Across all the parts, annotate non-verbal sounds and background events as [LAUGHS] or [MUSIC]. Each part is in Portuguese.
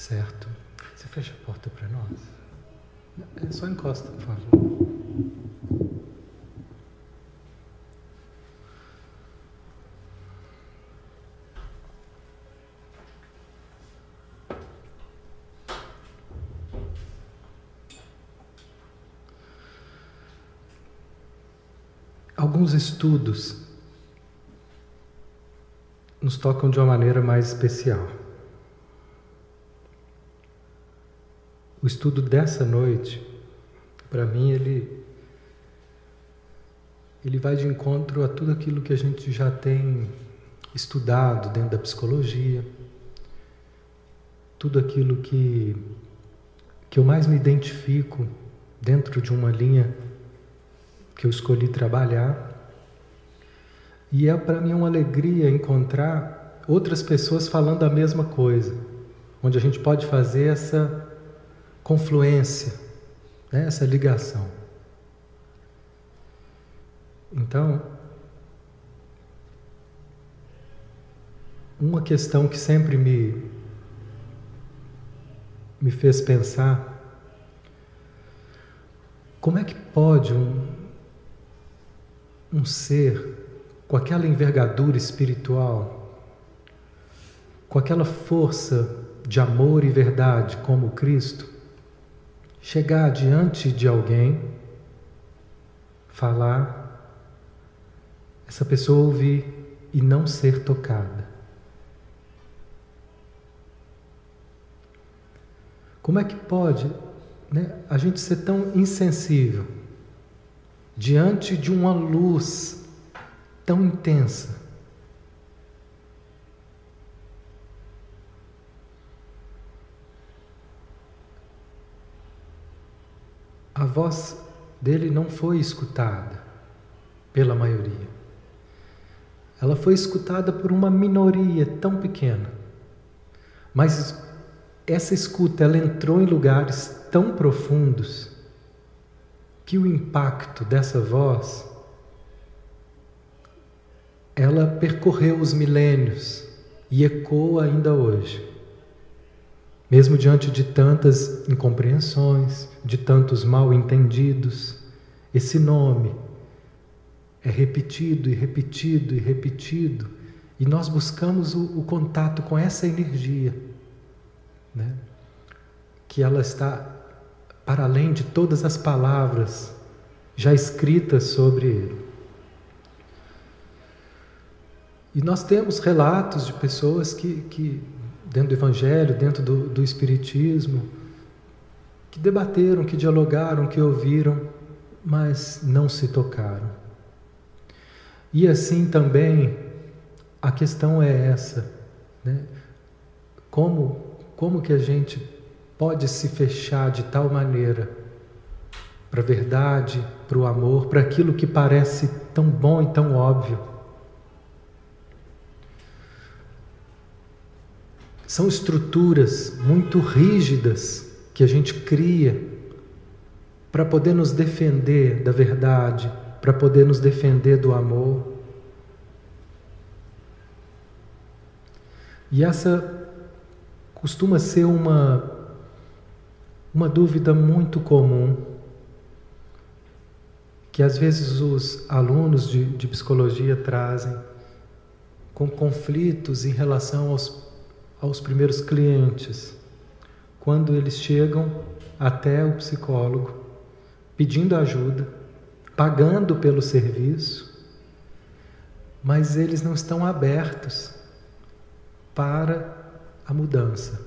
Certo. Você fecha a porta para nós? É só encosta, por favor. alguns estudos nos tocam de uma maneira mais especial. O estudo dessa noite, para mim, ele ele vai de encontro a tudo aquilo que a gente já tem estudado dentro da psicologia, tudo aquilo que que eu mais me identifico dentro de uma linha que eu escolhi trabalhar. E é para mim uma alegria encontrar outras pessoas falando a mesma coisa, onde a gente pode fazer essa confluência, né? essa ligação. Então, uma questão que sempre me, me fez pensar: como é que pode um, um ser com aquela envergadura espiritual, com aquela força de amor e verdade como Cristo, chegar diante de alguém, falar, essa pessoa ouvir e não ser tocada. Como é que pode né, a gente ser tão insensível diante de uma luz tão intensa. Voz dele não foi escutada pela maioria. Ela foi escutada por uma minoria tão pequena. Mas essa escuta ela entrou em lugares tão profundos que o impacto dessa voz ela percorreu os milênios e ecoa ainda hoje. Mesmo diante de tantas incompreensões, de tantos mal entendidos, esse nome é repetido e repetido e repetido, e nós buscamos o, o contato com essa energia, né? que ela está para além de todas as palavras já escritas sobre ele. E nós temos relatos de pessoas que, que dentro do Evangelho, dentro do, do Espiritismo, que debateram, que dialogaram, que ouviram, mas não se tocaram. E assim também a questão é essa, né? Como, como que a gente pode se fechar de tal maneira para a verdade, para o amor, para aquilo que parece tão bom e tão óbvio? São estruturas muito rígidas que a gente cria para poder nos defender da verdade, para poder nos defender do amor. E essa costuma ser uma, uma dúvida muito comum, que às vezes os alunos de, de psicologia trazem com conflitos em relação aos aos primeiros clientes, quando eles chegam até o psicólogo pedindo ajuda, pagando pelo serviço, mas eles não estão abertos para a mudança.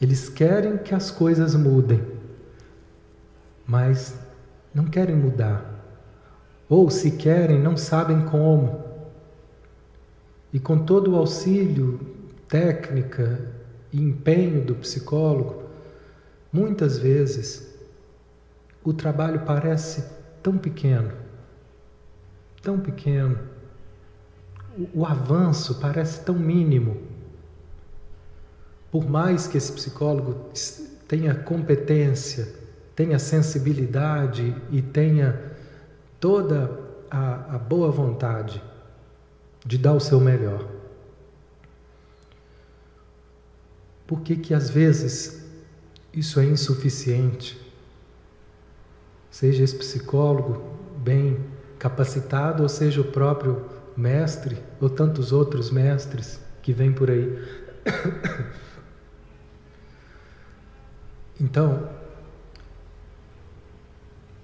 Eles querem que as coisas mudem, mas não querem mudar. Ou se querem, não sabem como. E com todo o auxílio técnica e empenho do psicólogo, muitas vezes o trabalho parece tão pequeno, tão pequeno, o, o avanço parece tão mínimo. Por mais que esse psicólogo tenha competência, tenha sensibilidade e tenha toda a, a boa vontade de dar o seu melhor. Por que que às vezes isso é insuficiente? Seja esse psicólogo bem capacitado, ou seja o próprio mestre, ou tantos outros mestres que vêm por aí. [COUGHS] Então,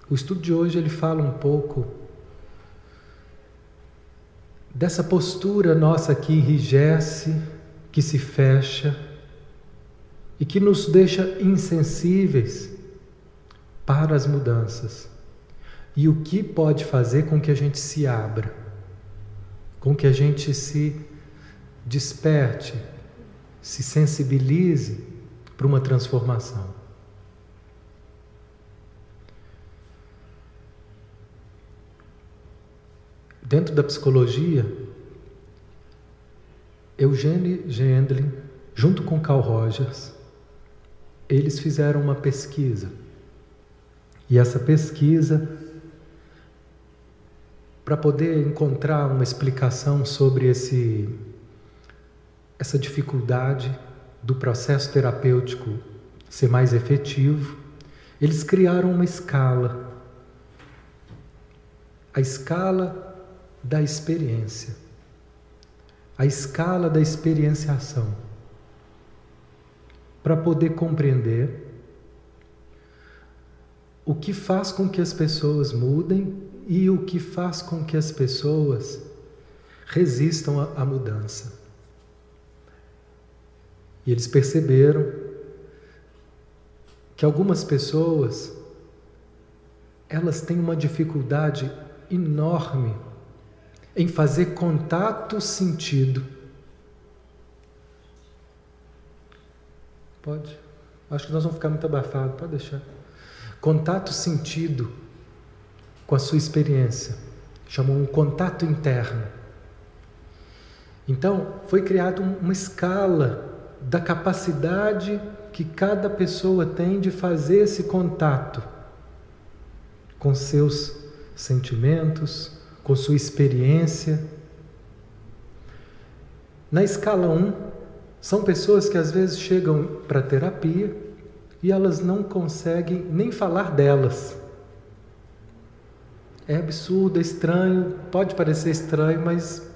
o estudo de hoje ele fala um pouco dessa postura nossa que enrijece, que se fecha e que nos deixa insensíveis para as mudanças. E o que pode fazer com que a gente se abra, com que a gente se desperte, se sensibilize para uma transformação. Dentro da psicologia, Eugene Gendlin, junto com Carl Rogers, eles fizeram uma pesquisa. E essa pesquisa, para poder encontrar uma explicação sobre esse, essa dificuldade do processo terapêutico ser mais efetivo, eles criaram uma escala. A escala da experiência, a escala da experienciação, para poder compreender o que faz com que as pessoas mudem e o que faz com que as pessoas resistam à, mudança. E eles perceberam que algumas pessoas elas têm uma dificuldade enorme em fazer contato sentido. Pode? Acho que nós vamos ficar muito abafados, pode deixar. Contato sentido com a sua experiência. Chamou um contato interno. Então, foi criada uma escala da capacidade que cada pessoa tem de fazer esse contato com seus sentimentos, com sua experiência. Na escala 1, são pessoas que às vezes chegam para terapia e elas não conseguem nem falar delas. É absurdo, é estranho, pode parecer estranho, mas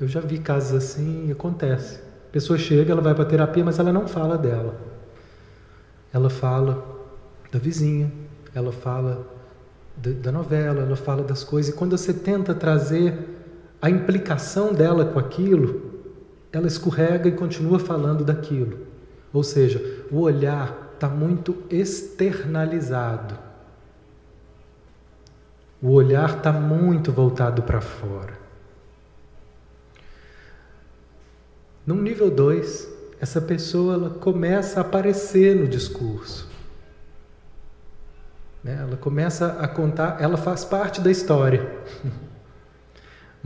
eu já vi casos assim acontece. A pessoa chega, ela vai para terapia, mas ela não fala dela. Ela fala da vizinha, ela fala da novela, ela fala das coisas, e quando você tenta trazer a implicação dela com aquilo, ela escorrega e continua falando daquilo. Ou seja, o olhar está muito externalizado. O olhar está muito voltado para fora. No nível 2, essa pessoa ela começa a aparecer no discurso. Né? Ela começa a contar, ela faz parte da história, [LAUGHS]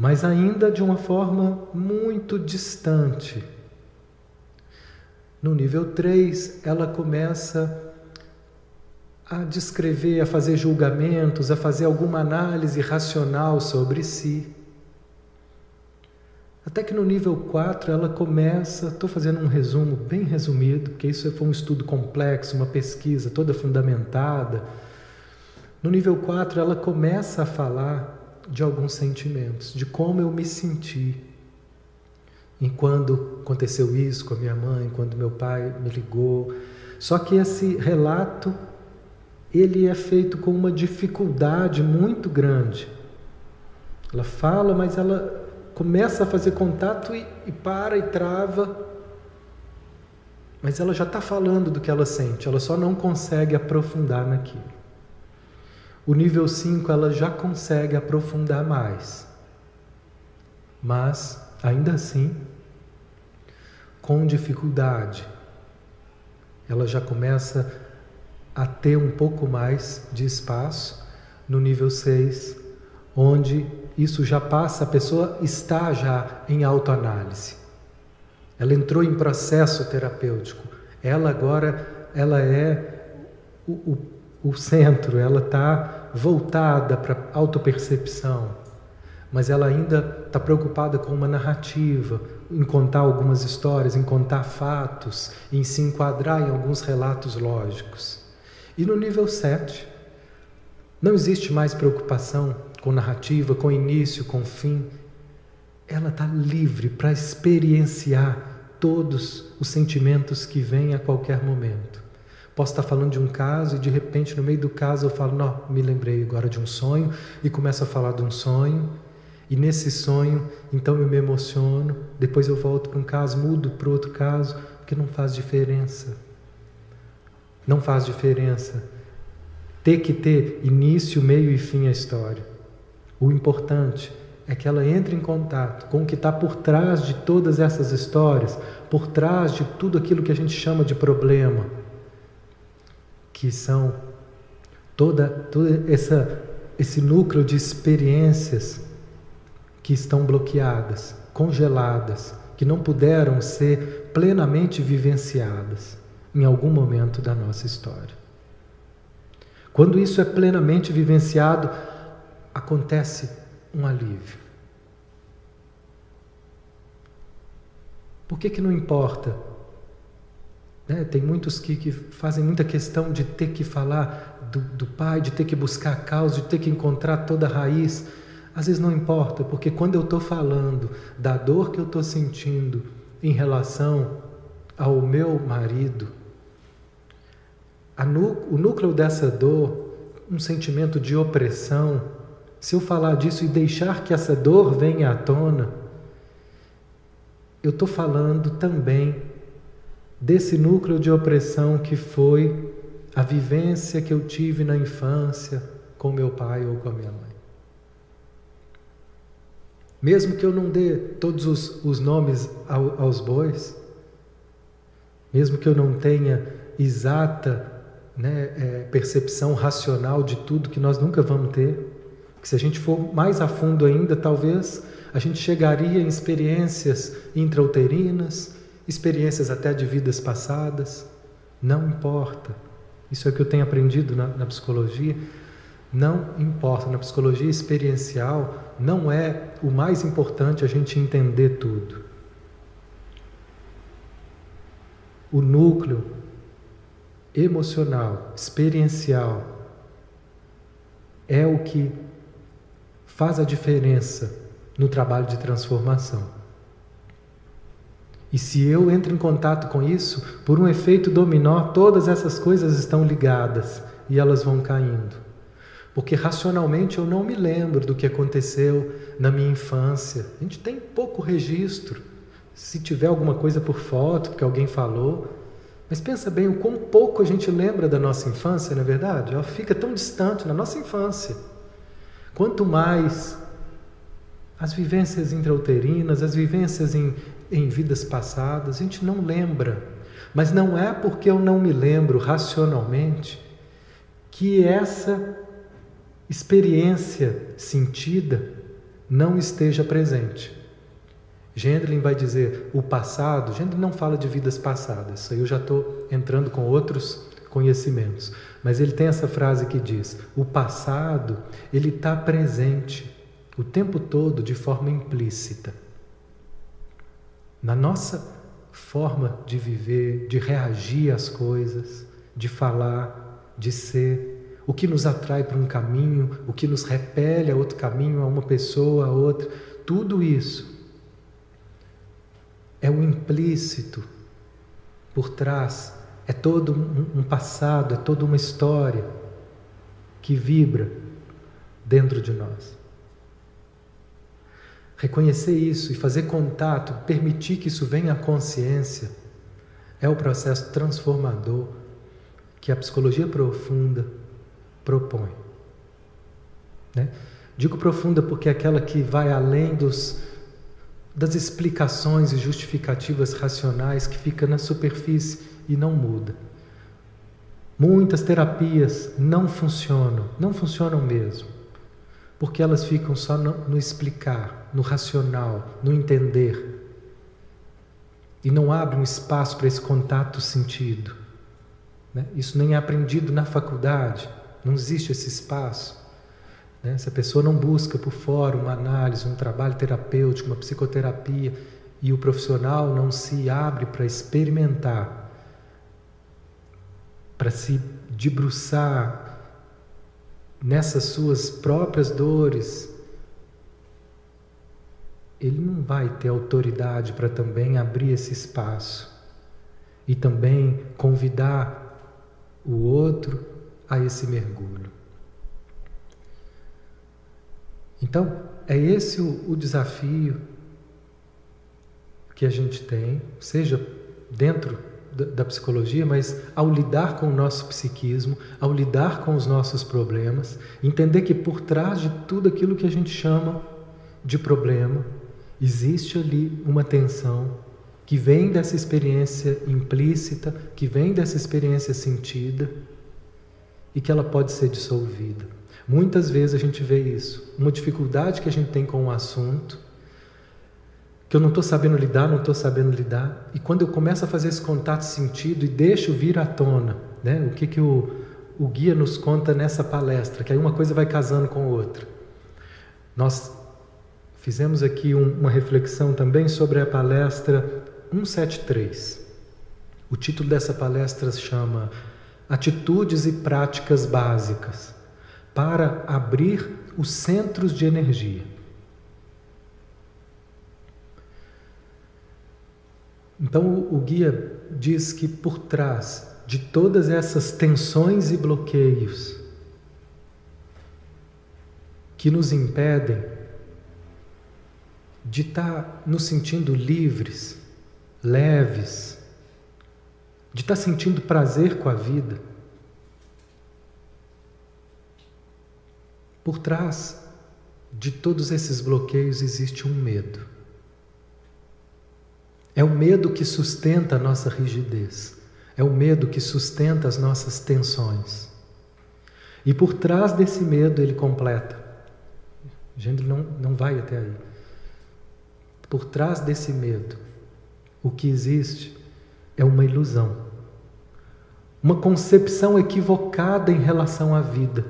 mas ainda de uma forma muito distante. No nível 3, ela começa a descrever, a fazer julgamentos, a fazer alguma análise racional sobre si. Até que no nível 4 ela começa, estou fazendo um resumo bem resumido, porque isso foi um estudo complexo, uma pesquisa toda fundamentada no nível 4, ela começa a falar de alguns sentimentos, de como eu me senti em quando aconteceu isso com a minha mãe, quando meu pai me ligou. Só que esse relato ele é feito com uma dificuldade muito grande. Ela fala, mas ela começa a fazer contato e, e para e trava. Mas ela já está falando do que ela sente, ela só não consegue aprofundar naquilo. O nível 5 ela já consegue aprofundar mais. Mas, ainda assim, com dificuldade, ela já começa a ter um pouco mais de espaço no nível 6, onde isso já passa, a pessoa está já em autoanálise. Ela entrou em processo terapêutico. Ela agora ela é o, o o centro, ela está voltada para a autopercepção. mas ela ainda está preocupada com uma narrativa, em contar algumas histórias, em contar fatos, em se enquadrar em alguns relatos lógicos. E no nível 7, não existe mais preocupação com narrativa, com início, com fim. Ela está livre para experienciar todos os sentimentos que vêm a qualquer momento. Posso estar falando de um caso e de repente no meio do caso eu falo, não, me lembrei agora de um sonho e começo a falar de um sonho e nesse sonho, então eu me emociono, depois eu volto para um caso, mudo para outro caso, porque não faz diferença. Não faz diferença. Ter que ter início, meio e fim a história. O importante é que ela entre em contato com o que está por trás de todas essas histórias, por trás de tudo aquilo que a gente chama de problema, que são toda, toda essa, esse núcleo de experiências que estão bloqueadas, congeladas, que não puderam ser plenamente vivenciadas em algum momento da nossa história. Quando isso é plenamente vivenciado, acontece um alívio. Por que, que não importa? Né? Tem muitos que, que, fazem muita questão de ter que falar do, do pai, de ter que buscar a causa, de ter que encontrar toda a raiz. Às vezes não importa, porque quando eu estou falando da dor que eu estou sentindo em relação ao meu marido, o núcleo dessa dor, um sentimento de opressão, se eu falar disso e deixar que essa dor venha à tona, eu estou falando também desse núcleo de opressão que foi a vivência que eu tive na infância com meu pai ou com a minha mãe. Mesmo que eu não dê todos os, os nomes ao, aos bois, mesmo que eu não tenha exata né, é, percepção racional de tudo que nós nunca vamos ter, que se a gente for mais a fundo ainda, talvez a gente chegaria em experiências intrauterinas, experiências até de vidas passadas. Não importa. Isso é o que eu tenho aprendido na, na psicologia. Não importa, na psicologia experiencial, não é o mais importante a gente entender tudo. O núcleo emocional, experiencial, é o que faz a diferença no trabalho de transformação. E se eu entro em contato com isso, por um efeito dominó, todas essas coisas estão ligadas e elas vão caindo porque racionalmente eu não me lembro do que aconteceu na minha infância. A gente tem pouco registro. Se tiver alguma coisa por foto, porque alguém falou. Mas pensa bem o quão pouco a gente lembra da nossa infância, não é verdade? Ela fica tão distante na nossa infância. Quanto mais as vivências intrauterinas, as vivências em, em vidas passadas, a gente não lembra. Mas não é porque eu não me lembro racionalmente que essa experiência sentida não esteja presente. Gendlin vai dizer o passado, Gendlin não fala de vidas passadas, isso aí eu já estou entrando com outros conhecimentos, mas ele tem essa frase que diz: o passado ele está presente o tempo todo de forma implícita. Na nossa forma de viver, de reagir às coisas, de falar, de ser, o que nos atrai para um caminho, o que nos repele a outro caminho, a uma pessoa, a outra, tudo isso é o implícito por trás, é todo um passado, é toda uma história que vibra dentro de nós. Reconhecer isso e fazer contato, permitir que isso venha à consciência, é o processo transformador que a psicologia profunda propõe. Né? Digo profunda porque é aquela que vai além dos, das explicações e justificativas racionais que fica na superfície e não muda. Muitas terapias não funcionam, não funcionam mesmo, porque elas ficam só no, no explicar, no racional, no entender, e não abrem um espaço para esse contato sentido. Né? Isso nem é aprendido na faculdade. Não existe esse espaço. Né? Se a pessoa não busca por fora uma análise, um trabalho terapêutico, uma psicoterapia, e o profissional não se abre para experimentar, para se debruçar nessas suas próprias dores, ele não vai ter autoridade para também abrir esse espaço e também convidar o outro a esse mergulho. Então, é esse o, o desafio que a gente tem, seja dentro da, psicologia, mas ao lidar com o nosso psiquismo, ao lidar com os nossos problemas, entender que por trás de tudo aquilo que a gente chama de problema, existe ali uma tensão que vem dessa experiência implícita, que vem dessa experiência sentida e que ela pode ser dissolvida. Muitas vezes a gente vê isso, uma dificuldade que a gente tem com o assunto, que eu não estou sabendo lidar, não estou sabendo lidar, e quando eu começo a fazer esse contato sentido e deixo vir à tona, né, o que, que o, o guia nos conta nessa palestra, que aí uma coisa vai casando com outra. Nós Fizemos aqui um, uma reflexão também sobre a palestra 173. O título dessa palestra chama Atitudes e Práticas Básicas para abrir os centros de energia. Então, o, o guia diz que por trás de todas essas tensões e bloqueios que nos impedem de estar nos sentindo livres, leves, de estar sentindo prazer com a vida. Por trás de todos esses bloqueios existe um medo. É o medo que sustenta a nossa rigidez, é o medo que sustenta as nossas tensões. E por trás desse medo ele completa. Gente não, não vai até aí. Por trás desse medo, o que existe é uma ilusão, uma concepção equivocada em relação à vida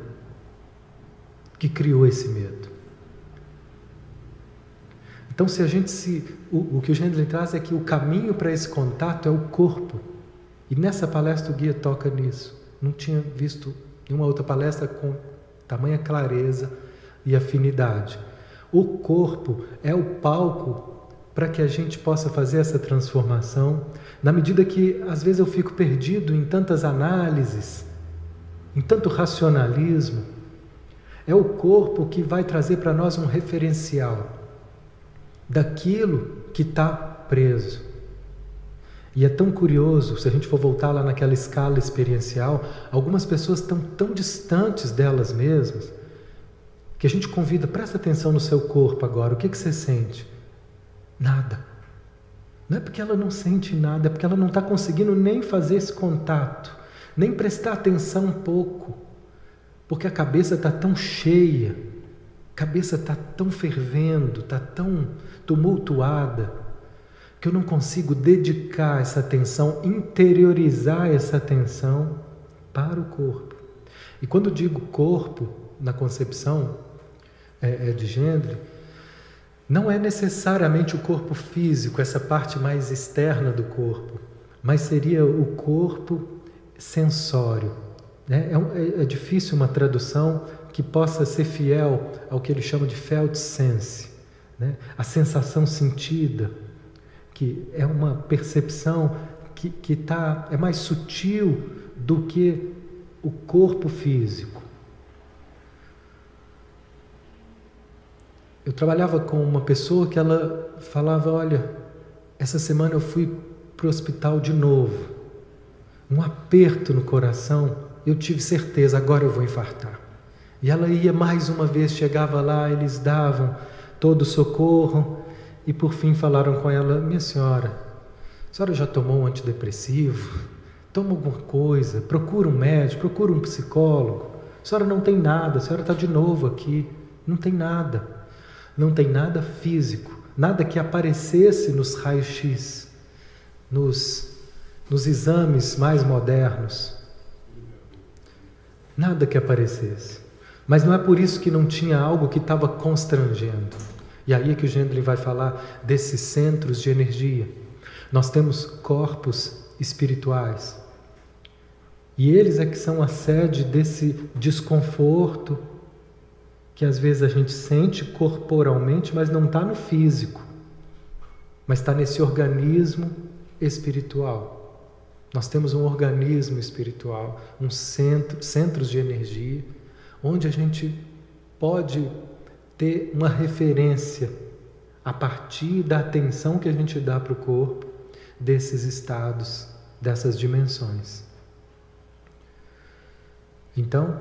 que criou esse medo. Então, se a gente se. O, o que o Gendlin traz é que o caminho para esse contato é o corpo. E nessa palestra o guia toca nisso. Não tinha visto nenhuma outra palestra com tamanha clareza e afinidade. O corpo é o palco para que a gente possa fazer essa transformação, na medida que às vezes eu fico perdido em tantas análises, em tanto racionalismo, é o corpo que vai trazer para nós um referencial daquilo que está preso. E é tão curioso, se a gente for voltar lá naquela escala experiencial, algumas pessoas estão tão distantes delas mesmas, que a gente convida, presta atenção no seu corpo agora, o que, que você sente? Nada. Não é porque ela não sente nada, é porque ela não está conseguindo nem fazer esse contato, nem prestar atenção um pouco, porque a cabeça está tão cheia, cabeça está tão fervendo, está tão tumultuada, que eu não consigo dedicar essa atenção, interiorizar essa atenção para o corpo. E quando digo corpo na concepção é, é de gênero, não é necessariamente o corpo físico, essa parte mais externa do corpo, mas seria o corpo sensório. Né? É, é, é difícil uma tradução que possa ser fiel ao que ele chama de felt sense, né? a sensação sentida, que é uma percepção que, que tá, é mais sutil do que o corpo físico. Eu trabalhava com uma pessoa que ela falava: Olha, essa semana eu fui para o hospital de novo. Um aperto no coração, eu tive certeza, agora eu vou infartar. E ela ia mais uma vez, chegava lá, eles davam todo o socorro e por fim falaram com ela: Minha senhora, a senhora já tomou um antidepressivo? Toma alguma coisa, procura um médico, procura um psicólogo. A senhora não tem nada, a senhora está de novo aqui, não tem nada. Não tem nada físico, nada que aparecesse nos raios-x, nos, nos exames mais modernos. Nada que aparecesse. Mas não é por isso que não tinha algo que estava constrangendo. E aí é que o Gendlin vai falar desses centros de energia. Nós temos corpos espirituais. E eles é que são a sede desse desconforto que às vezes a gente sente corporalmente, mas não está no físico, mas está nesse organismo espiritual. Nós temos um organismo espiritual, um centro, centros de energia, onde a gente pode ter uma referência a partir da atenção que a gente dá para o corpo desses estados, dessas dimensões. Então,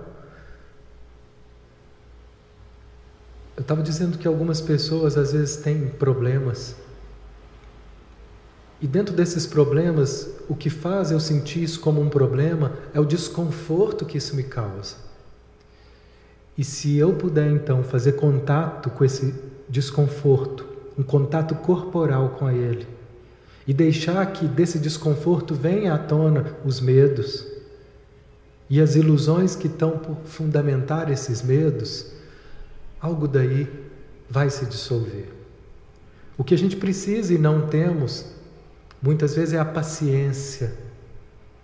eu estava dizendo que algumas pessoas às vezes têm problemas. E dentro desses problemas, o que faz eu sentir isso como um problema é o desconforto que isso me causa. E se eu puder então fazer contato com esse desconforto, um contato corporal com ele, e deixar que desse desconforto venha à tona os medos e as ilusões que estão por fundamentar esses medos, algo daí vai se dissolver. O que a gente precisa e não temos, muitas vezes, é a paciência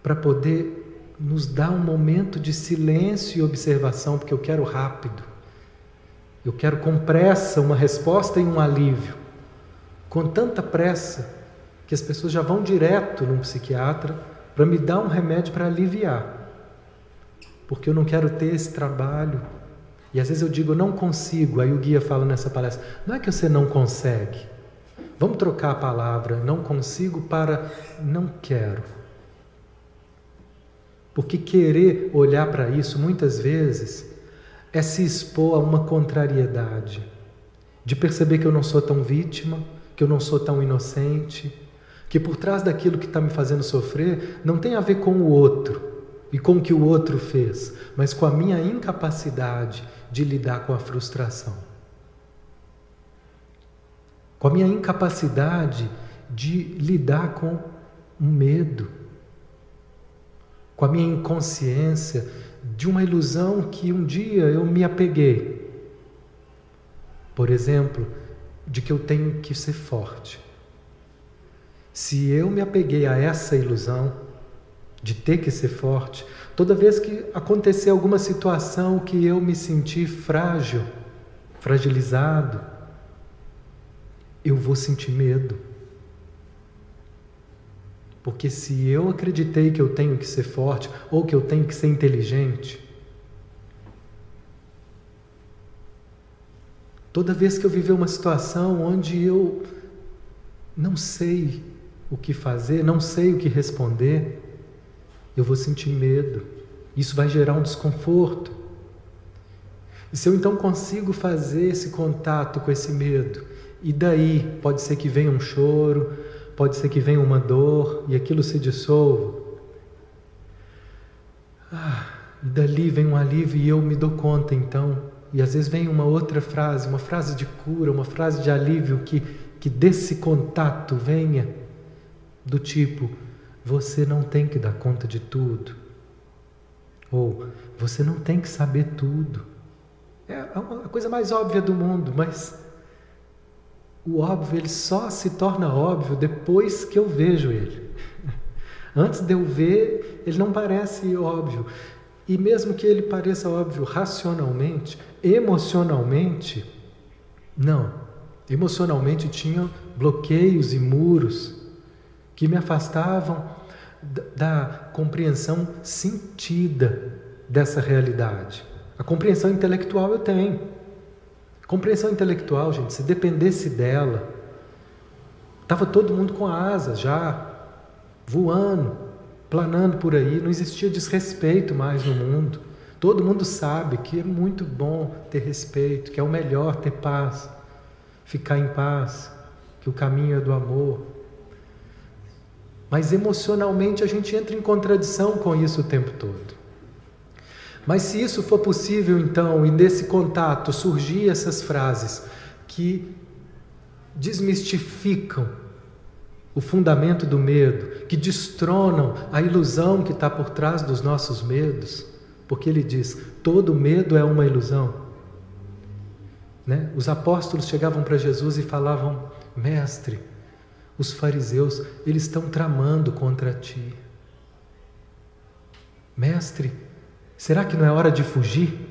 para poder nos dar um momento de silêncio e observação, porque eu quero rápido. Eu quero com pressa uma resposta e um alívio. Com tanta pressa que as pessoas já vão direto num psiquiatra para me dar um remédio para aliviar. Porque eu não quero ter esse trabalho. E às vezes eu digo, não consigo. Aí o guia fala nessa palestra: não é que você não consegue. Vamos trocar a palavra não consigo para não quero. Porque querer olhar para isso muitas vezes é se expor a uma contrariedade, de perceber que eu não sou tão vítima, que eu não sou tão inocente, que por trás daquilo que está me fazendo sofrer não tem a ver com o outro e com o que o outro fez, mas com a minha incapacidade de lidar com a frustração, com a minha incapacidade de lidar com o medo, com a minha inconsciência de uma ilusão que um dia eu me apeguei. Por exemplo, de que eu tenho que ser forte. Se eu me apeguei a essa ilusão de ter que ser forte, toda vez que acontecer alguma situação que eu me senti frágil, fragilizado, eu vou sentir medo. Porque se eu acreditei que eu tenho que ser forte ou que eu tenho que ser inteligente, toda vez que eu viver uma situação onde eu não sei o que fazer, não sei o que responder, eu vou sentir medo. Isso vai gerar um desconforto. E se eu então consigo fazer esse contato com esse medo, e daí pode ser que venha um choro, pode ser que venha uma dor e aquilo se dissolva. Ah, e dali vem um alívio e eu me dou conta então. E às vezes vem uma outra frase, uma frase de cura, uma frase de alívio que, que desse contato venha do tipo: você não tem que dar conta de tudo, ou você não tem que saber tudo. É a coisa mais óbvia do mundo, mas o óbvio ele só se torna óbvio depois que eu vejo ele. Antes de eu ver, ele não parece óbvio. E mesmo que ele pareça óbvio racionalmente, emocionalmente, não. Emocionalmente tinha bloqueios e muros que me afastavam da compreensão sentida dessa realidade. A compreensão intelectual eu tenho. Compreensão intelectual, gente, se dependesse dela, estava todo mundo com asas já, voando, planando por aí, não existia desrespeito mais no mundo. Todo mundo sabe que é muito bom ter respeito, que é o melhor ter paz, ficar em paz, que o caminho é do amor. Mas emocionalmente a gente entra em contradição com isso o tempo todo. Mas se isso for possível, então, e nesse contato surgir essas frases que desmistificam o fundamento do medo, que destronam a ilusão que está por trás dos nossos medos, porque ele diz: todo medo é uma ilusão. Né? Os apóstolos chegavam para Jesus e falavam: Mestre, os fariseus, eles estão tramando contra ti. Mestre, será que não é hora de fugir?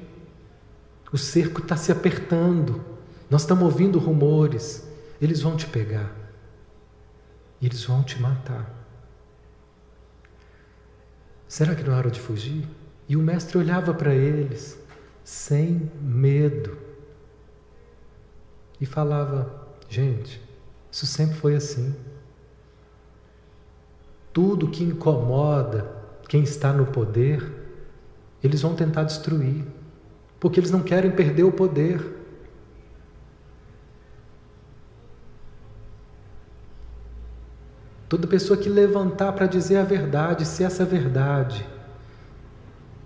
O cerco está se apertando, nós estamos ouvindo rumores, eles vão te pegar, eles vão te matar. Será que não é hora de fugir? E o mestre olhava para eles sem medo e falava: gente, isso sempre foi assim. Tudo que incomoda quem está no poder, eles vão tentar destruir, porque eles não querem perder o poder. Toda pessoa que levantar para dizer a verdade, se essa verdade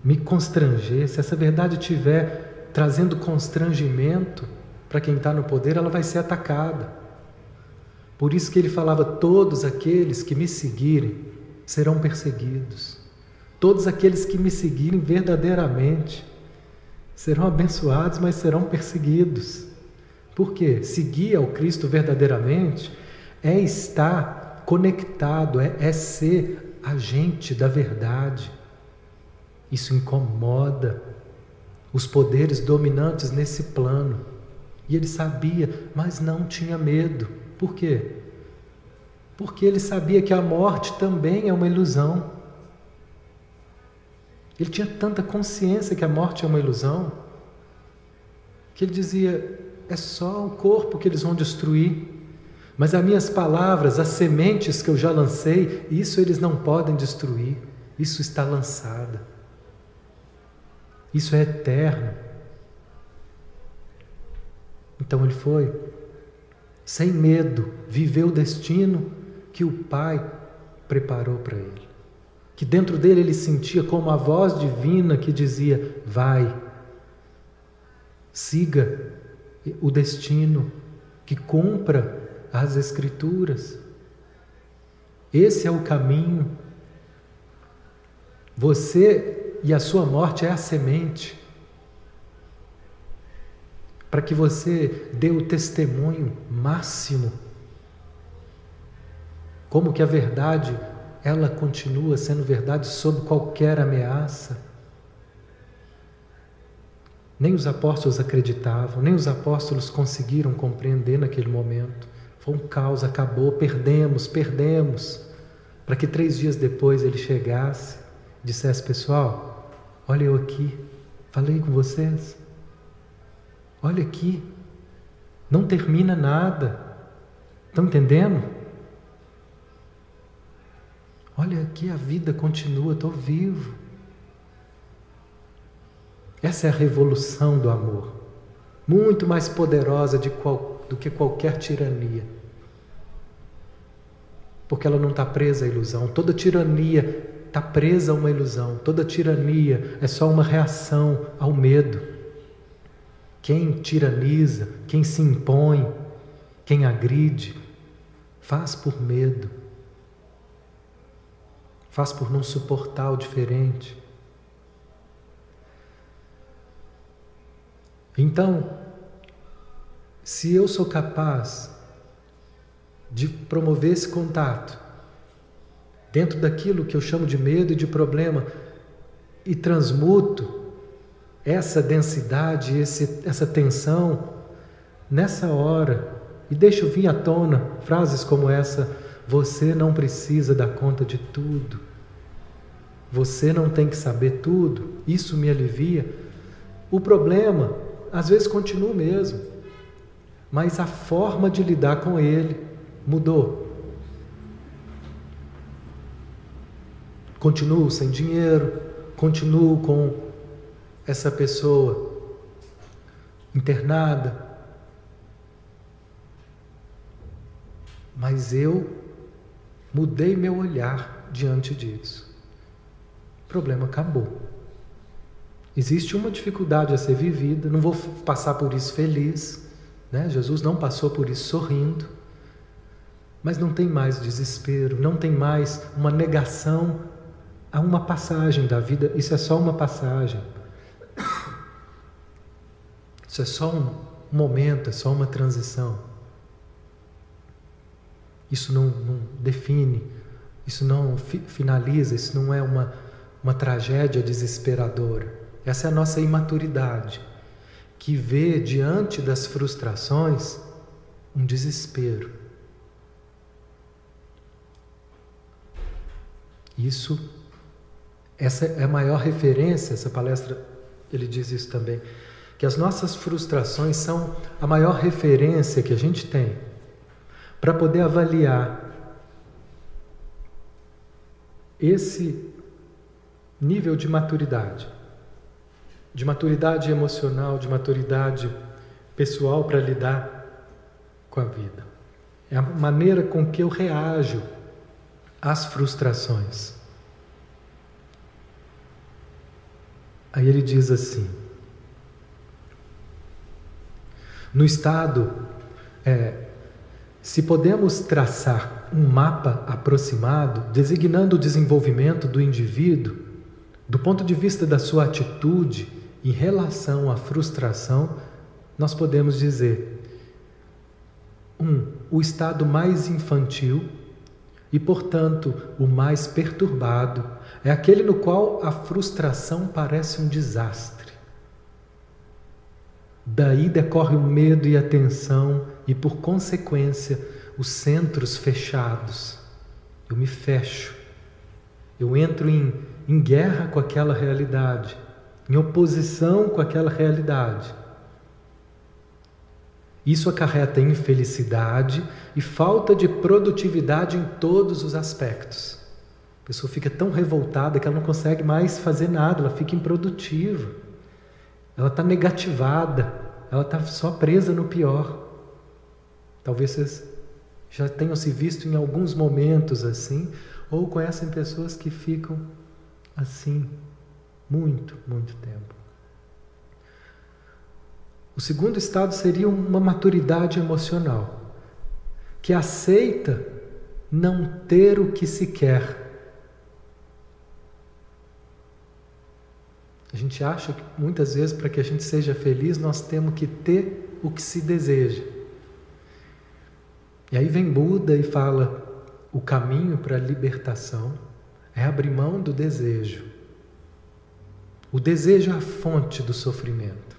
me constranger, se essa verdade estiver trazendo constrangimento para quem está no poder, ela vai ser atacada. Por isso que ele falava: todos aqueles que me seguirem serão perseguidos. Todos aqueles que me seguirem verdadeiramente serão abençoados, mas serão perseguidos. Por quê? Seguir ao Cristo verdadeiramente é estar conectado, é, é ser agente da verdade. Isso incomoda os poderes dominantes nesse plano. E ele sabia, mas não tinha medo. Por quê? Porque ele sabia que a morte também é uma ilusão. Ele tinha tanta consciência que a morte é uma ilusão, que ele dizia: é só o corpo que eles vão destruir. Mas as minhas palavras, as sementes que eu já lancei, isso eles não podem destruir. Isso está lançada. Isso é eterno. Então ele foi, sem medo, viveu o destino que o Pai preparou para ele. Que dentro dele ele sentia como a voz divina que dizia: Vai, siga o destino que cumpra as Escrituras. Esse é o caminho. Você e a sua morte é a semente para que você dê o testemunho máximo. Como que a verdade, ela continua sendo verdade sob qualquer ameaça. Nem os apóstolos acreditavam, nem os apóstolos conseguiram compreender naquele momento. Foi um caos, acabou, perdemos, perdemos. Para que três dias depois ele chegasse, dissesse: Pessoal, olha eu aqui, falei com vocês. Olha aqui, não termina nada. Estão entendendo? Olha aqui, a vida continua, estou vivo. Essa é a revolução do amor, muito mais poderosa de qual, do que qualquer tirania. Porque ela não está presa à ilusão. Toda tirania está presa a uma ilusão. Toda tirania é só uma reação ao medo. Quem tiraniza, quem se impõe, quem agride, faz por medo, faz por não suportar o diferente. Então, se eu sou capaz de promover esse contato dentro daquilo que eu chamo de medo e de problema e transmuto essa densidade, esse, essa tensão nessa hora e deixo vir à tona frases como essa: você não precisa dar conta de tudo. Você não tem que saber tudo. Isso me alivia. O problema às vezes continua o mesmo mas a forma de lidar com ele mudou. Continuo sem dinheiro, continuo com essa pessoa internada, mas eu mudei meu olhar diante disso. O problema acabou. Existe uma dificuldade a ser vivida, não vou passar por isso feliz, né? Jesus não passou por isso sorrindo, mas não tem mais desespero, não tem mais uma negação há uma passagem da vida, isso é só uma passagem. Isso é só um momento, é só uma transição. Isso não, não define, isso não fi, finaliza, isso não é uma, uma tragédia desesperadora. Essa é a nossa imaturidade, que vê diante das frustrações um desespero. Isso, essa é a maior referência, essa palestra, ele diz isso também, que as nossas frustrações são a maior referência que a gente tem para poder avaliar esse nível de maturidade, de maturidade emocional, de maturidade pessoal para lidar com a vida. É a maneira com que eu reajo às frustrações. Aí ele diz assim: no estado, é, se podemos traçar um mapa aproximado, designando o desenvolvimento do indivíduo, do ponto de vista da sua atitude em relação à frustração, nós podemos dizer: um, o estado mais infantil e, portanto, o mais perturbado é aquele no qual a frustração parece um desastre. Daí decorre o medo e a tensão, e por consequência, os centros fechados. Eu me fecho, eu entro em, em guerra com aquela realidade, em oposição com aquela realidade. Isso acarreta infelicidade e falta de produtividade em todos os aspectos. A pessoa fica tão revoltada que ela não consegue mais fazer nada, ela fica improdutiva, ela está negativada, ela está só presa no pior. Talvez vocês já tenham se visto em alguns momentos assim, ou conhecem pessoas que ficam assim muito, muito tempo. O segundo estado seria uma maturidade emocional, que aceita não ter o que se quer. A gente acha que muitas vezes para que a gente seja feliz nós temos que ter o que se deseja. E aí vem Buda e fala: o caminho para a libertação é abrir mão do desejo. O desejo é a fonte do sofrimento.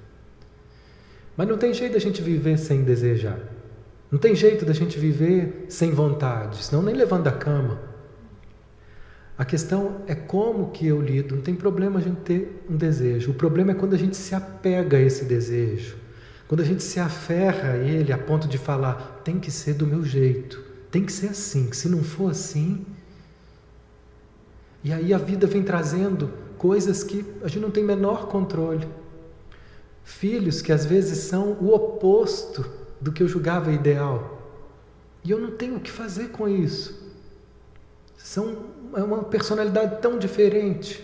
Mas não tem jeito da gente viver sem desejar. Não tem jeito da gente viver sem vontade, senão nem levando a cama. A questão é como que eu lido. Não tem problema a gente ter um desejo. O problema é quando a gente se apega a esse desejo. Quando a gente se aferra a ele a ponto de falar, tem que ser do meu jeito, tem que ser assim, que se não for assim. E aí a vida vem trazendo coisas que a gente não tem menor controle. Filhos que às vezes são o oposto do que eu julgava ideal. E eu não tenho o que fazer com isso. São é uma personalidade tão diferente.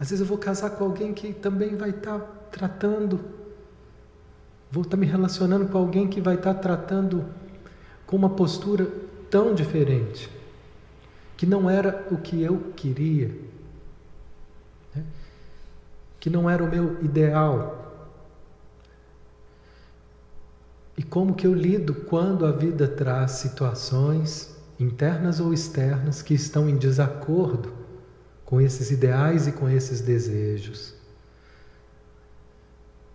Às vezes eu vou casar com alguém que também vai estar tratando Vou estar me relacionando com alguém que vai estar tratando com uma postura tão diferente, que não era o que eu queria, né? que não era o meu ideal. E como que eu lido quando a vida traz situações internas ou externas que estão em desacordo com esses ideais e com esses desejos?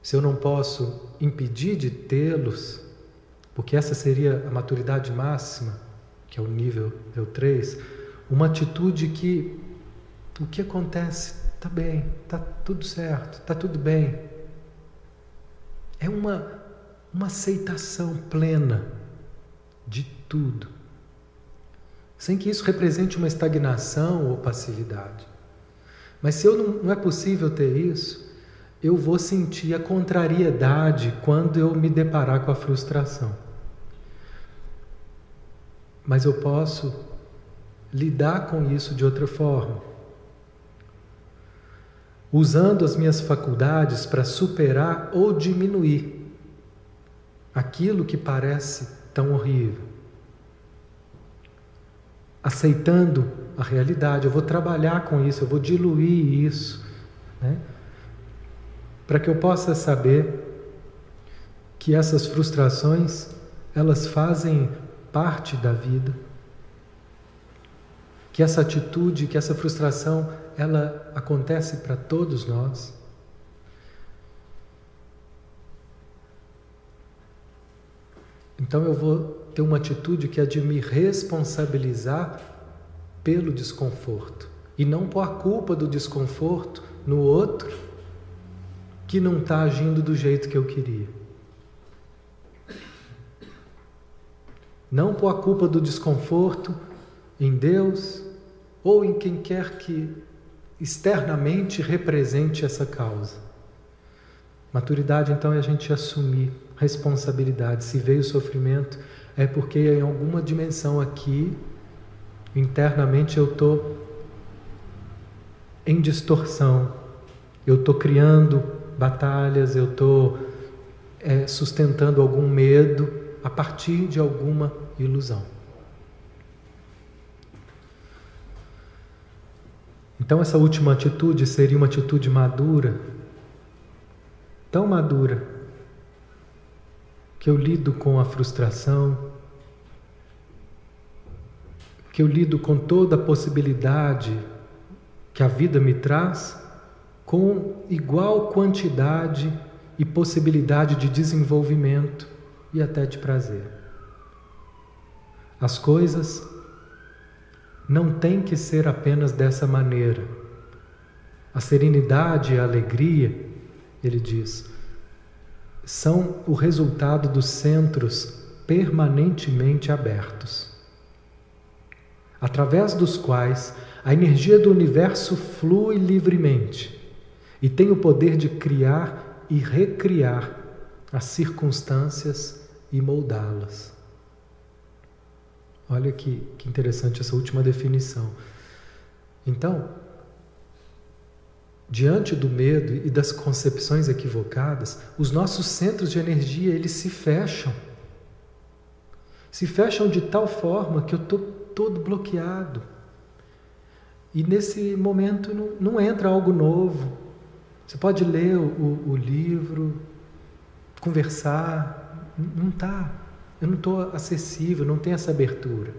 Se eu não posso impedir de tê-los, porque essa seria a maturidade máxima, que é o nível, nível 3, uma atitude que o que acontece está bem, está tudo certo, está tudo bem. É uma, uma aceitação plena de tudo, sem que isso represente uma estagnação ou passividade. Mas se eu não, não é possível ter isso, eu vou sentir a contrariedade quando eu me deparar com a frustração. Mas eu posso lidar com isso de outra forma. Usando as minhas faculdades para superar ou diminuir aquilo que parece tão horrível. aceitando a realidade, eu vou trabalhar com isso, eu vou diluir isso, né? Para que eu possa saber que essas frustrações elas fazem parte da vida, que essa atitude, que essa frustração, ela acontece para todos nós. Então eu vou ter uma atitude que é de me responsabilizar pelo desconforto. E não pôr a culpa do desconforto no outro que não está agindo do jeito que eu queria. Não pôr a culpa do desconforto em Deus ou em quem quer que externamente represente essa causa. Maturidade, então, é a gente assumir responsabilidade. Se veio sofrimento, é porque em alguma dimensão aqui, internamente, eu estou em distorção, eu estou criando batalhas, eu estou é, sustentando algum medo a partir de alguma ilusão. Então, essa última atitude seria uma atitude madura, tão madura, que eu lido com a frustração, que eu lido com toda a possibilidade que a vida me traz, com igual quantidade e possibilidade de desenvolvimento e até de prazer. As coisas não têm que ser apenas dessa maneira. A serenidade e a alegria, ele diz, são o resultado dos centros permanentemente abertos, através dos quais a energia do universo flui livremente e tem o poder de criar e recriar as circunstâncias e moldá-las. Olha que, que interessante essa última definição. Então, diante do medo e das concepções equivocadas, os nossos centros de energia eles se fecham. Se fecham de tal forma que eu estou todo bloqueado. E nesse momento não, não, entra algo novo. Você pode ler o, o, livro, conversar, não está. Eu não estou acessível, não tem essa abertura.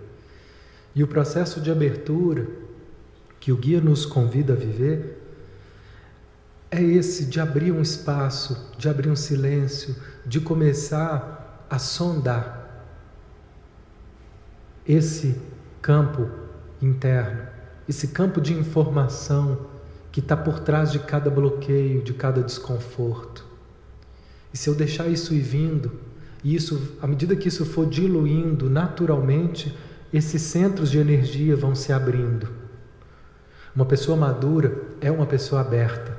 E o processo de abertura que o guia nos convida a viver é esse de abrir um espaço, de abrir um silêncio, de começar a sondar esse campo interno, esse campo de informação que está por trás de cada bloqueio, de cada desconforto. E se eu deixar isso ir vindo, e isso, à medida que isso for diluindo naturalmente, esses centros de energia vão se abrindo. Uma pessoa madura é uma pessoa aberta.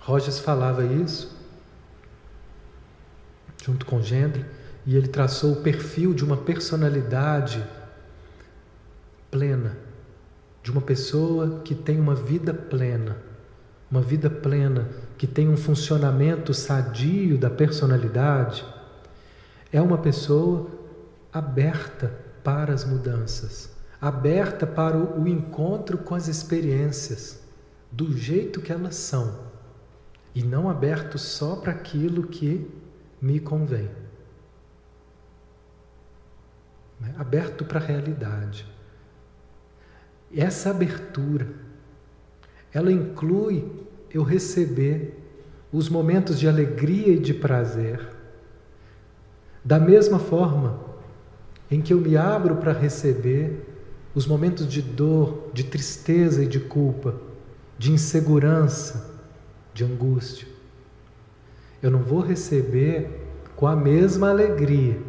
Rogers falava isso junto com Gendre e ele traçou o perfil de uma personalidade plena, de uma pessoa que tem uma vida plena, uma vida plena que tem um funcionamento sadio da personalidade, é uma pessoa aberta para as mudanças, aberta para o, encontro com as experiências do jeito que elas são e não aberto só para aquilo que me convém. Né? Aberto para a realidade. Essa abertura, ela inclui eu receber os momentos de alegria e de prazer, da mesma forma em que eu me abro para receber os momentos de dor, de tristeza e de culpa, de insegurança, de angústia. Eu não vou receber com a mesma alegria,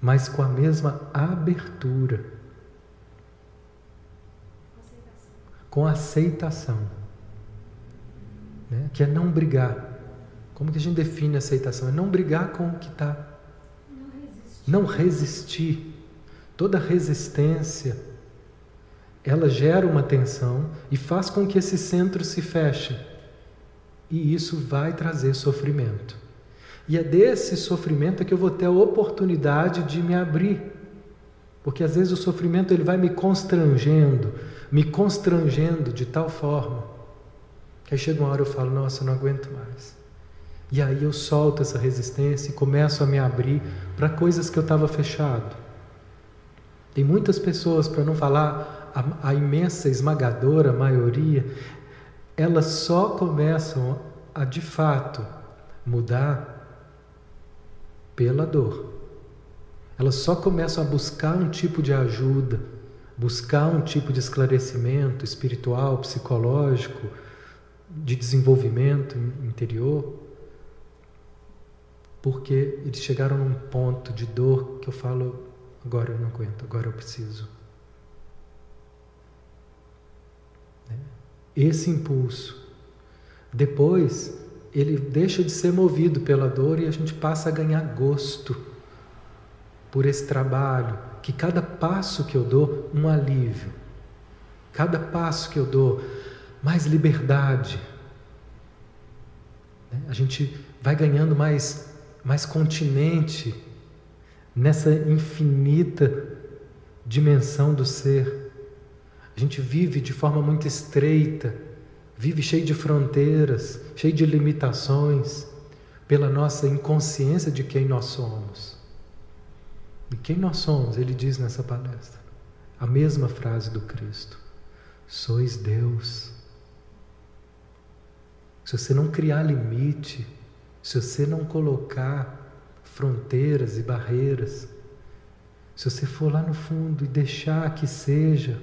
mas com a mesma abertura. Com aceitação né? que é não brigar. Como que a gente define aceitação? É não brigar com o que está. Não resistir. Não resistir. Toda resistência, ela gera uma tensão e faz com que esse centro se feche. E isso vai trazer sofrimento. E é desse sofrimento que eu vou ter a oportunidade de me abrir Porque às vezes o sofrimento ele vai me constrangendo, me constrangendo de tal forma que aí chega uma hora eu falo, nossa, eu não aguento mais. E aí eu solto essa resistência e começo a me abrir para coisas que eu estava fechado. Tem muitas pessoas, para não falar a, a imensa, esmagadora maioria, elas só começam a de fato mudar pela dor. Elas só começam a buscar um tipo de ajuda, buscar um tipo de esclarecimento espiritual, psicológico, de desenvolvimento interior, porque eles chegaram num ponto de dor que eu falo, agora eu não aguento, agora eu preciso. Né? Esse impulso. Depois, ele deixa de ser movido pela dor e a gente passa a ganhar gosto por esse trabalho, que cada passo que eu dou, um alívio. Cada passo que eu dou, mais liberdade. Né? A gente vai ganhando mais, mais continente nessa infinita dimensão do ser. A gente vive de forma muito estreita, vive cheio de fronteiras, cheio de limitações, pela nossa inconsciência de quem nós somos. E quem nós somos, ele diz nessa palestra, a mesma frase do Cristo: Sois Deus. Se você não criar limite, se você não colocar fronteiras e barreiras, se você for lá no fundo e deixar que seja,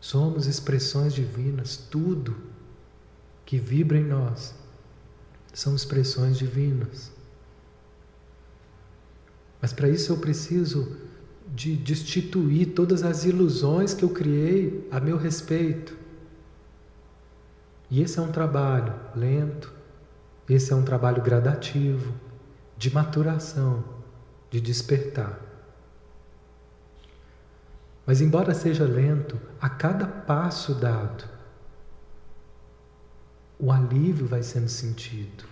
somos expressões divinas, tudo que vibra em nós são expressões divinas. Mas para isso eu preciso de destituir todas as ilusões que eu criei a meu respeito. E esse é um trabalho lento, esse é um trabalho gradativo, de maturação, de despertar. Mas, embora seja lento, a cada passo dado, o alívio vai sendo sentido,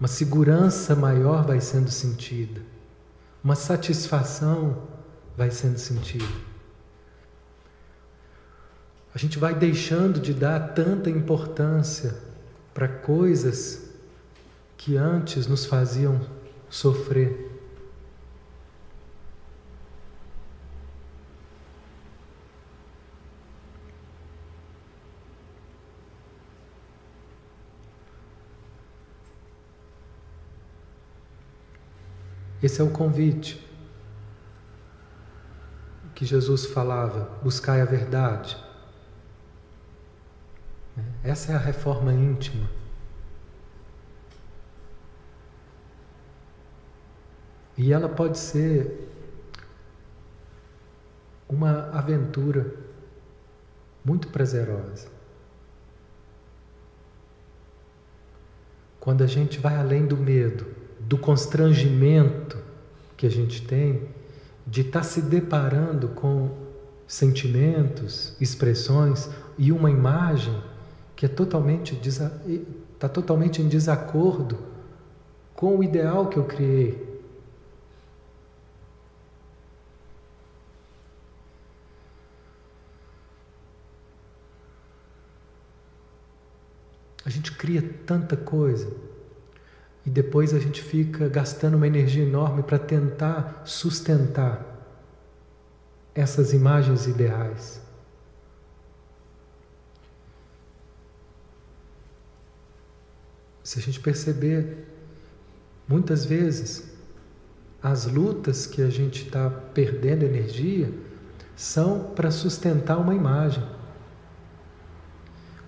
uma segurança maior vai sendo sentida, uma satisfação vai sendo sentida a gente vai deixando de dar tanta importância para coisas que antes nos faziam sofrer. Esse é o convite que Jesus falava: buscai a verdade. Essa é a reforma íntima. E ela pode ser uma aventura muito prazerosa. Quando a gente vai além do medo, do constrangimento que a gente tem de estar tá se deparando com sentimentos, expressões e uma imagem que é totalmente está totalmente em desacordo com o ideal que eu criei. A gente cria tanta coisa e depois a gente fica gastando uma energia enorme para tentar sustentar essas imagens ideais. Se a gente perceber, muitas vezes, as lutas que a gente está perdendo energia são para sustentar uma imagem.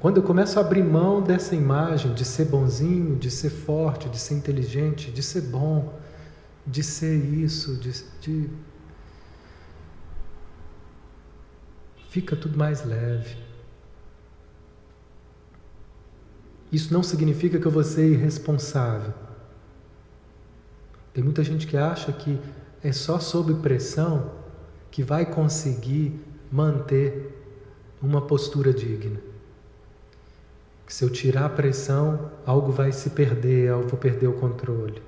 Quando eu começo a abrir mão dessa imagem de ser bonzinho, de ser forte, de ser inteligente, de ser bom, de ser isso, de, de... fica tudo mais leve. Isso não significa que eu vou ser irresponsável. Tem muita gente que acha que é só sob pressão que vai conseguir manter uma postura digna. Que se eu tirar a pressão, algo vai se perder, eu vou perder o controle.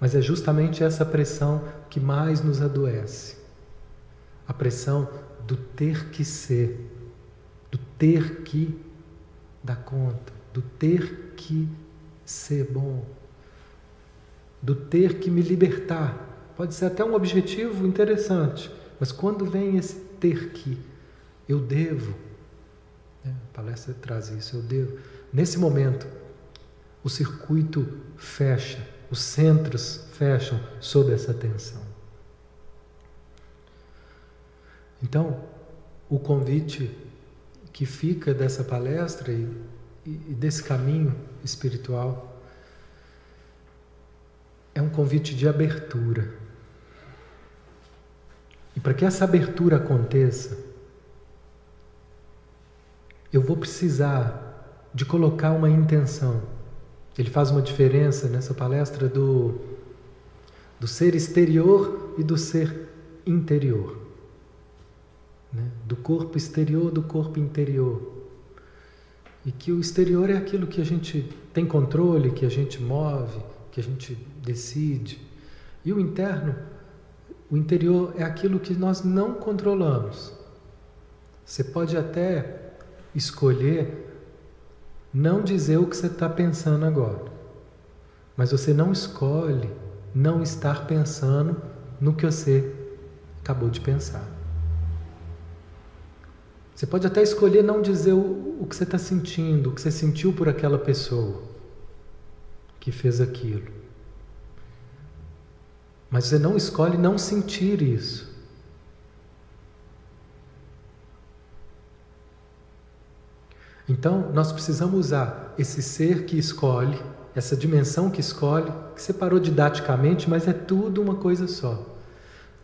Mas é justamente essa pressão que mais nos adoece. A pressão do ter que ser, do ter que dar conta, do ter que ser bom, do ter que me libertar. Pode ser até um objetivo interessante, mas quando vem esse ter que, eu devo? A palestra traz isso, eu devo. Nesse momento, o circuito fecha, os centros fecham sob essa tensão. Então, o convite que fica dessa palestra e, e desse caminho espiritual é um convite de abertura. E para que essa abertura aconteça, eu vou precisar de colocar uma intenção. Ele faz uma diferença nessa palestra do, do ser exterior e do ser interior. Né? Do corpo exterior, do corpo interior. E que o exterior é aquilo que a gente tem controle, que a gente move, que a gente decide. E o interno o interior é aquilo que nós não controlamos. Você pode até escolher não dizer o que você está pensando agora, mas você não escolhe não estar pensando no que você acabou de pensar. Você pode até escolher não dizer o, o que você está sentindo, o que você sentiu por aquela pessoa que fez aquilo. Mas você não escolhe não sentir isso. Então, nós precisamos usar esse ser que escolhe, essa dimensão que escolhe, que separou didaticamente, mas é tudo uma coisa só.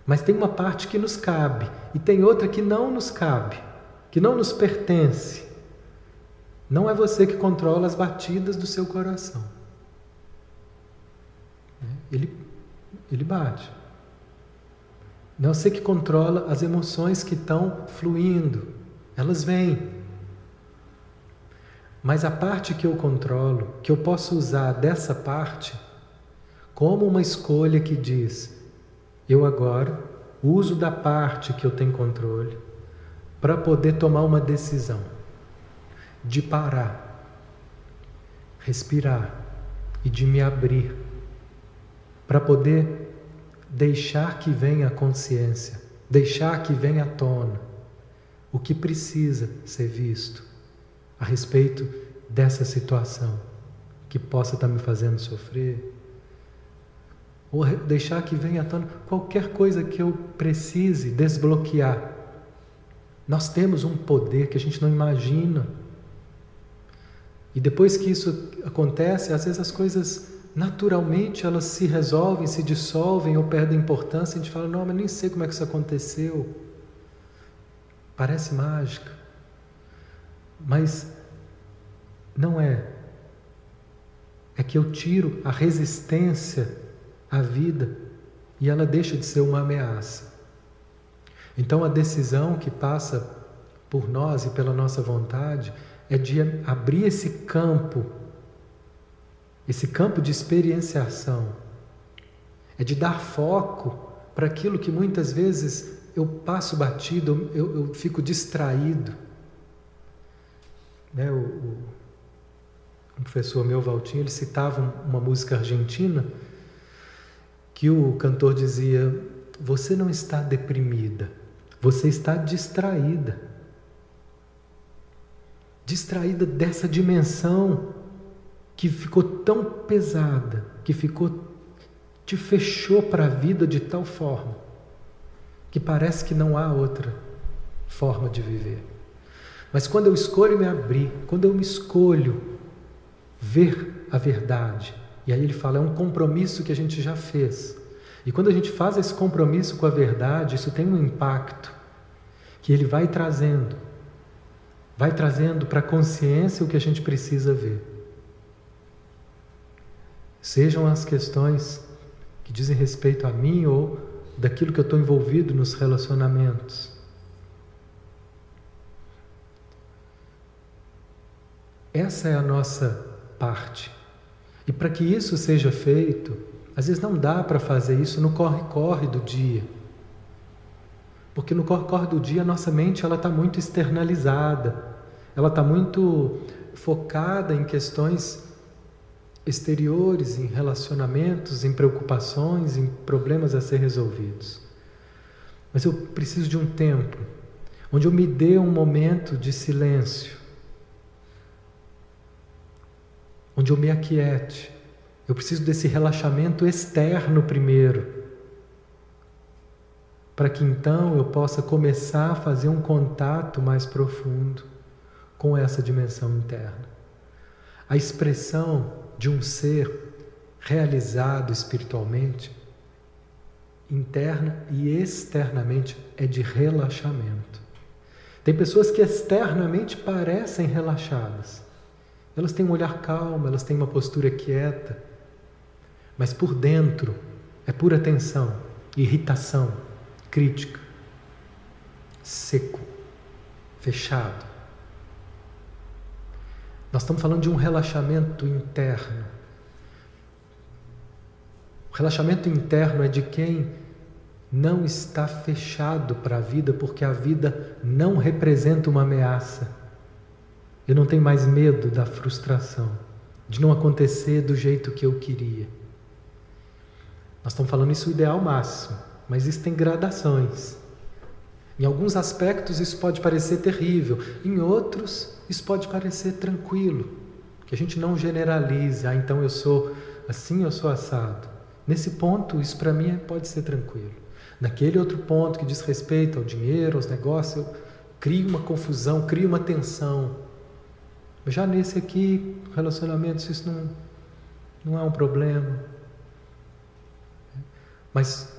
Mas tem uma parte que nos cabe e tem outra que não nos cabe, que não nos pertence. Não é você que controla as batidas do seu coração. Ele ele bate. Não é você que controla as emoções que estão fluindo, elas vêm. Mas a parte que eu controlo, que eu posso usar dessa parte como uma escolha que diz: eu agora uso da parte que eu tenho controle para poder tomar uma decisão de parar, respirar e de me abrir para poder deixar que venha a consciência, deixar que venha à tona o que precisa ser visto a respeito dessa situação que possa estar me fazendo sofrer, ou deixar que venha à tona qualquer coisa que eu precise desbloquear. Nós temos um poder que a gente não imagina. E depois que isso acontece, às vezes as coisas naturalmente elas se resolvem, se dissolvem ou perdem importância. A gente fala, não, mas nem sei como é que isso aconteceu. Parece mágica. Mas não é. É que eu tiro a resistência à vida e ela deixa de ser uma ameaça. Então a decisão que passa por nós e pela nossa vontade é de abrir esse campo esse campo de experienciação, é de dar foco para aquilo que muitas vezes eu passo batido, eu, eu fico distraído. Né, o, o, professor meu, Valtinho, ele citava uma música argentina que o cantor dizia: Você não está deprimida, você está distraída. Distraída dessa dimensão que ficou tão pesada, que ficou te fechou para a vida de tal forma que parece que não há outra forma de viver. Mas quando eu escolho me abrir, quando eu me escolho ver a verdade, e aí ele fala, é um compromisso que a gente já fez. E quando a gente faz esse compromisso com a verdade, isso tem um impacto que ele vai trazendo, vai trazendo para a consciência o que a gente precisa ver. Sejam as questões que dizem respeito a mim ou daquilo que eu estou envolvido nos relacionamentos. Essa é a nossa parte. E para que isso seja feito, Às vezes não dá para fazer isso no corre-corre do dia. Porque no corre-corre do dia a nossa mente ela está muito externalizada, ela está muito focada em questões exteriores, em relacionamentos, em preocupações, em problemas a ser resolvidos. Mas eu preciso de um tempo onde eu me dê um momento de silêncio, onde eu me aquiete. Eu preciso desse relaxamento externo primeiro, para que então eu possa começar a fazer um contato mais profundo com essa dimensão interna. A expressão de um ser realizado espiritualmente, interna e externamente, é de relaxamento. Tem pessoas que externamente parecem relaxadas. Elas têm um olhar calmo, elas têm uma postura quieta, mas por dentro é pura tensão, irritação, crítica, seco, fechado. Nós estamos falando de um relaxamento interno. O relaxamento interno é de quem não está fechado para a vida, porque a vida não representa uma ameaça. Eu não tenho mais medo da frustração, de não acontecer do jeito que eu queria. Nós estamos falando isso o ideal máximo, mas isso tem gradações. Em alguns aspectos isso pode parecer terrível, em outros isso pode parecer tranquilo, que a gente não generalize, ah, então eu sou assim, eu sou assado. Nesse ponto, isso para mim pode ser tranquilo. Naquele outro ponto que diz respeito ao dinheiro, aos negócios, eu crio uma confusão, crio uma tensão. Já nesse aqui, relacionamentos, isso não, não é um problema. Mas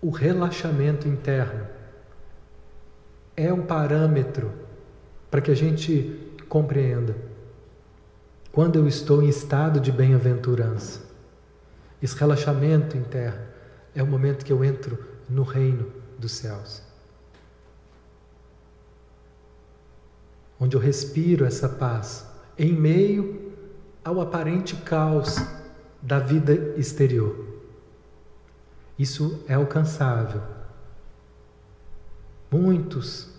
o relaxamento interno é um parâmetro para que a gente compreenda quando eu estou em estado de bem-aventurança. Esse relaxamento interno é o momento que eu entro no reino dos céus. Onde eu respiro essa paz em meio ao aparente caos da vida exterior. Isso é alcançável Muitos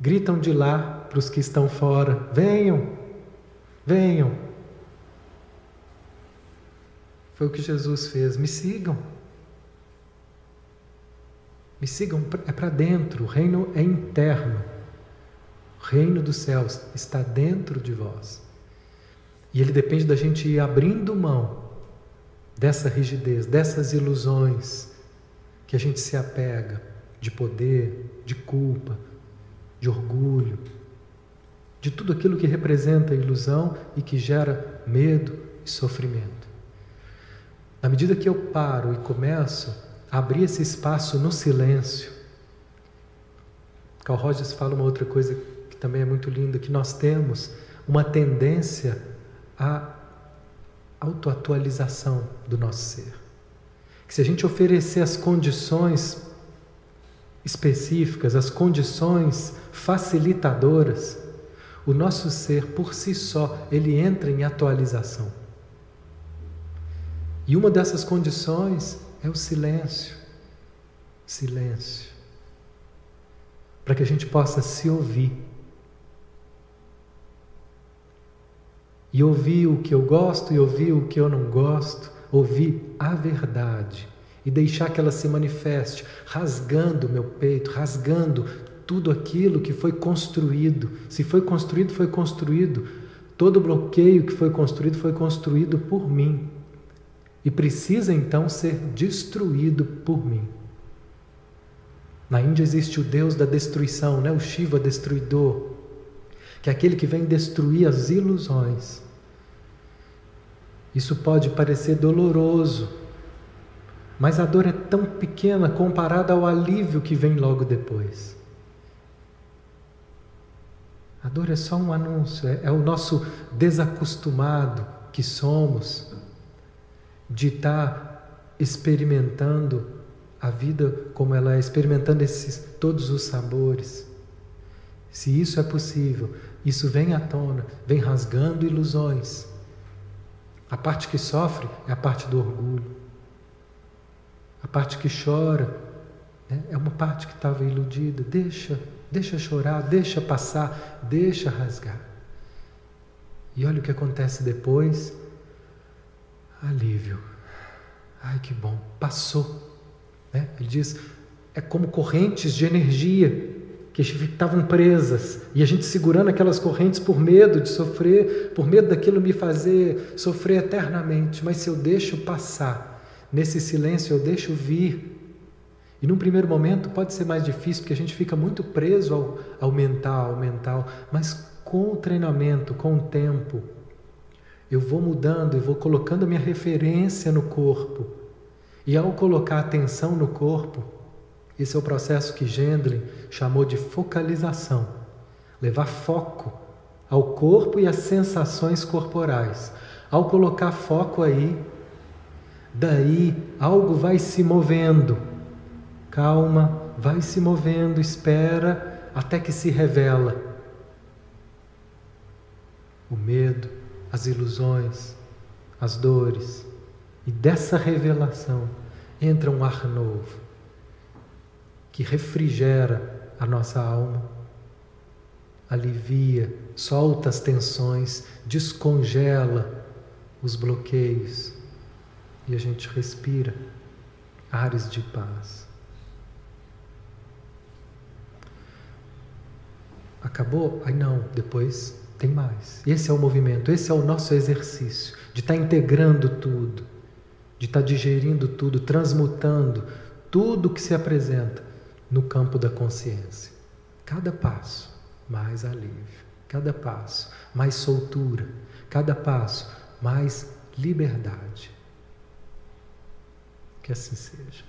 gritam de lá para os que estão fora: venham, venham. Foi o que Jesus fez: me sigam. Me sigam, é para dentro, o reino é interno. O reino dos céus está dentro de vós. E ele depende da gente ir abrindo mão dessa rigidez, dessas ilusões que a gente se apega de poder, de culpa, de orgulho, de tudo aquilo que representa ilusão e que gera medo e sofrimento. Na medida que eu paro e começo a abrir esse espaço no silêncio, Carl Rogers fala uma outra coisa também é muito linda, que nós temos uma tendência à autoatualização do nosso ser. Que se a gente oferecer as condições específicas, as condições facilitadoras, o nosso ser por si só, ele entra em atualização. E uma dessas condições é o silêncio. Silêncio. Para que a gente possa se ouvir. E ouvir o que eu gosto e ouvir o que eu não gosto, ouvir a verdade e deixar que ela se manifeste, rasgando meu peito, rasgando tudo aquilo que foi construído. Se foi construído, foi construído. Todo bloqueio que foi construído foi construído por mim e precisa então ser destruído por mim. Na Índia existe o Deus da destruição, né? o Shiva destruidor, que é aquele que vem destruir as ilusões. Isso pode parecer doloroso, mas a dor é tão pequena comparada ao alívio que vem logo depois. A dor é só um anúncio, é, é o nosso desacostumado que somos de estar experimentando a vida como ela é, experimentando esses, todos os sabores. Se isso é possível, isso vem à tona, vem rasgando ilusões A parte que sofre é a parte do orgulho. A parte que chora né, é uma parte que estava iludida. Deixa, deixa chorar, deixa passar, deixa rasgar. E olha o que acontece depois. Alívio. Ai, que bom, passou. Né? Ele diz: é como correntes de energia que estavam presas e a gente segurando aquelas correntes por medo de sofrer, por medo daquilo me fazer sofrer eternamente. Mas se eu deixo passar, nesse silêncio eu deixo vir. E num primeiro momento pode ser mais difícil porque a gente fica muito preso ao, ao mental, ao mental, mas com o treinamento, com o tempo, eu vou mudando e vou colocando a minha referência no corpo. E ao colocar atenção no corpo, esse é o processo que Gendlin chamou de focalização. Levar foco ao corpo e às sensações corporais. Ao colocar foco aí, daí algo vai se movendo. Calma, vai se movendo, espera até que se revela. O medo, as ilusões, as dores. E dessa revelação entra um ar novo que refrigera a nossa alma, alivia, solta as tensões, descongela os bloqueios e a gente respira ares de paz. Acabou? Ai não, depois tem mais. Esse é o movimento, esse é o nosso exercício de estar tá integrando tudo, de estar tá digerindo tudo, transmutando tudo que se apresenta no campo da consciência. Cada passo, mais alívio. Cada passo, mais soltura. Cada passo, mais liberdade. Que assim seja.